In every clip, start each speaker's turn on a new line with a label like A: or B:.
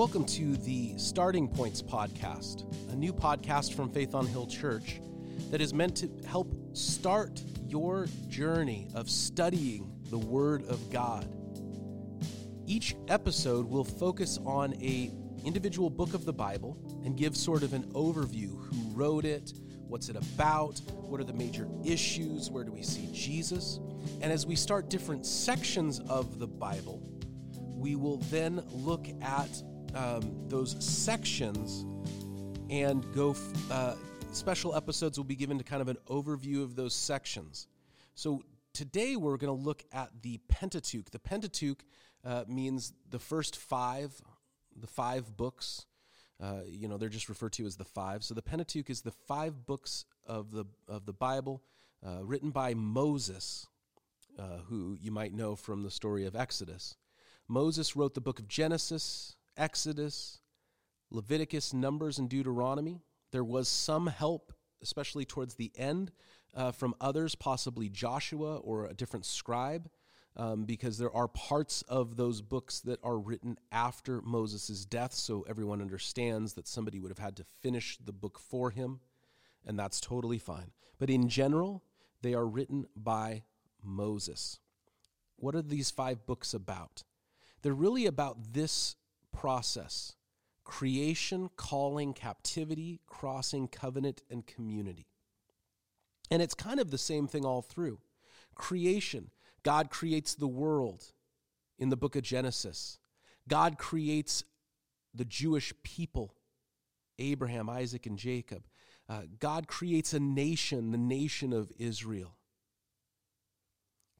A: Welcome to the Starting Points podcast, a new podcast from Faith on Hill Church that is meant to help start your journey of studying the Word of God. Each episode will focus on a individual book of the Bible and give sort of an overview who wrote it, what's it about, what are the major issues, where do we see Jesus. And as we start different sections of the Bible, we will then look at um, those sections and go. Uh, special episodes will be given to kind of an overview of those sections. So today we're going to look at the Pentateuch. The Pentateuch uh, means the first five, the five books. Uh, you know, they're just referred to as the five. So the Pentateuch is the five books of the of the Bible uh, written by Moses, uh, who you might know from the story of Exodus. Moses wrote the book of Genesis, Exodus, Leviticus, Numbers, and Deuteronomy. There was some help, especially towards the end, uh, from others, possibly Joshua or a different scribe, um, because there are parts of those books that are written after Moses' death, so everyone understands that somebody would have had to finish the book for him, and that's totally fine. But in general, they are written by Moses. What are these five books about? They're really about this process creation, calling, captivity, crossing, covenant, and community. And it's kind of the same thing all through. Creation, God creates the world in the book of Genesis. God creates the Jewish people, Abraham, Isaac, and Jacob. Uh, God creates a nation, the nation of Israel.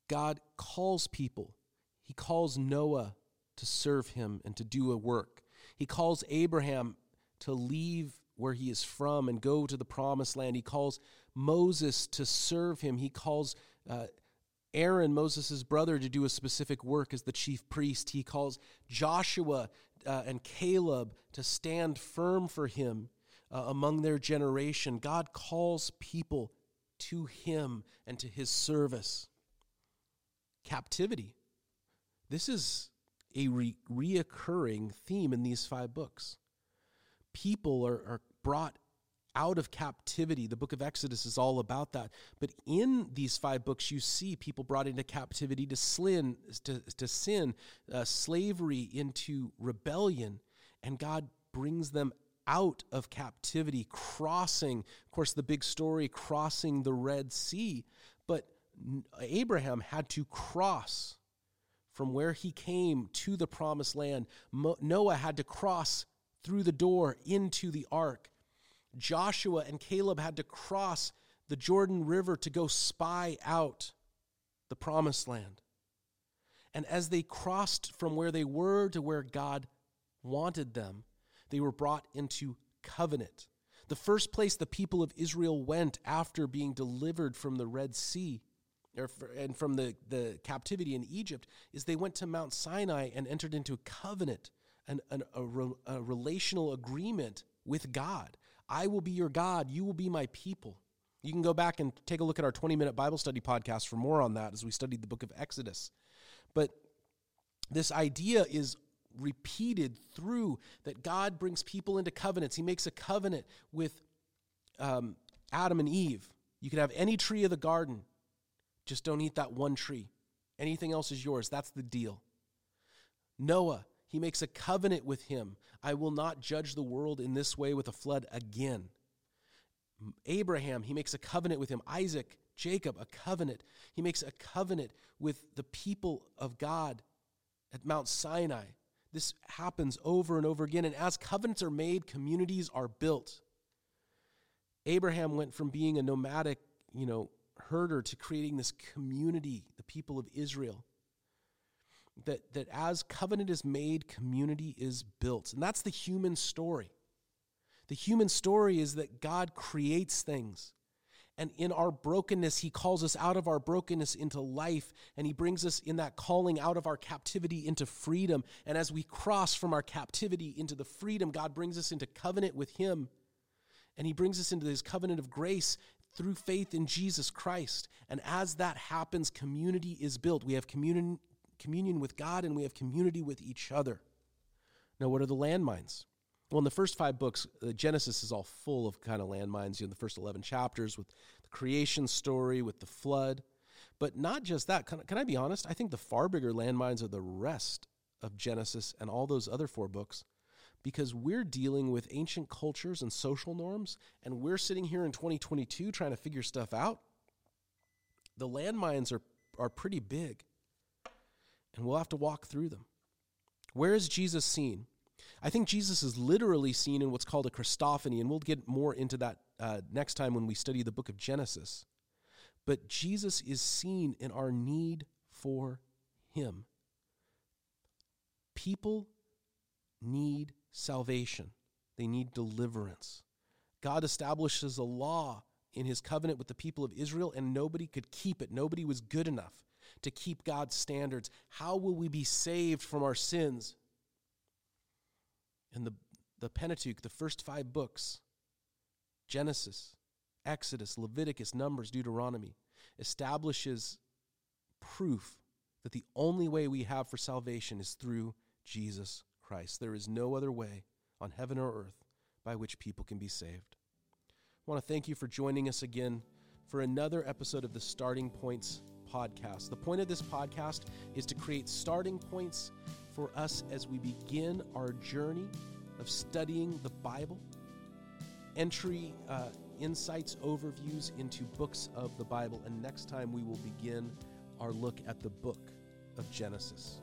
A: God calls people. He calls Noah to serve him and to do a work. He calls Abraham to leave where he is from and go to the promised land. He calls Moses to serve him. He calls uh, Aaron, Moses' brother, to do a specific work as the chief priest. He calls Joshua uh, and Caleb to stand firm for him uh, among their generation. God calls people to him and to his service. Captivity. This is a re- reoccurring theme in these five books. People are, are brought out of captivity. The book of Exodus is all about that. But in these five books, you see people brought into captivity to sin, to, to sin, uh, slavery, into rebellion, and God brings them out of captivity, crossing, of course, the big story, crossing the Red Sea. But Abraham had to cross from where he came to the promised land. Noah had to cross through the door into the ark. Joshua and Caleb had to cross the Jordan River to go spy out the promised land. And as they crossed from where they were to where God wanted them, they were brought into covenant. The first place the people of Israel went after being delivered from the Red Sea or for, and from the, the captivity in Egypt is they went to Mount Sinai and entered into a covenant, an, an, a, re, a relational agreement with God. I will be your God, you will be my people. You can go back and take a look at our 20 minute Bible study podcast for more on that as we studied the book of Exodus. But this idea is repeated through that God brings people into covenants. He makes a covenant with um, Adam and Eve. You can have any tree of the garden, just don't eat that one tree. Anything else is yours. That's the deal. Noah, he makes a covenant with him. I will not judge the world in this way with a flood again. Abraham, he makes a covenant with him. Isaac, Jacob, a covenant. He makes a covenant with the people of God at Mount Sinai. This happens over and over again. And as covenants are made, communities are built. Abraham went from being a nomadic, you know, herder to creating this community, the people of Israel. That, that as covenant is made, community is built. And that's the human story. The human story is that God creates things. And in our brokenness, He calls us out of our brokenness into life. And He brings us in that calling out of our captivity into freedom. And as we cross from our captivity into the freedom, God brings us into covenant with Him. And He brings us into this covenant of grace through faith in Jesus Christ. And as that happens, community is built. We have communion, communion with God and we have community with each other. Now, what are the landmines? Well, in the first five books, uh, Genesis is all full of kind of landmines. You know, the first 11 chapters with the creation story, with the flood. But not just that. Can, can I be honest? I think the far bigger landmines are the rest of Genesis and all those other four books because we're dealing with ancient cultures and social norms, and we're sitting here in 2022 trying to figure stuff out. The landmines are, are pretty big, and we'll have to walk through them. Where is Jesus seen? I think Jesus is literally seen in what's called a Christophany, and we'll get more into that uh, next time when we study the book of Genesis. But Jesus is seen in our need for Him. People need salvation, they need deliverance. God establishes a law in His covenant with the people of Israel, and nobody could keep it. Nobody was good enough to keep God's standards. How will we be saved from our sins? And the, the Pentateuch, the first five books, Genesis, Exodus, Leviticus, Numbers, Deuteronomy, establishes proof that the only way we have for salvation is through Jesus Christ. There is no other way on heaven or earth by which people can be saved. I want to thank you for joining us again for another episode of the Starting Points podcast. The point of this podcast is to create starting points for us as we begin our journey of studying the Bible, entry, uh, insights, overviews into books of the Bible. And next time we will begin our look at the book of Genesis.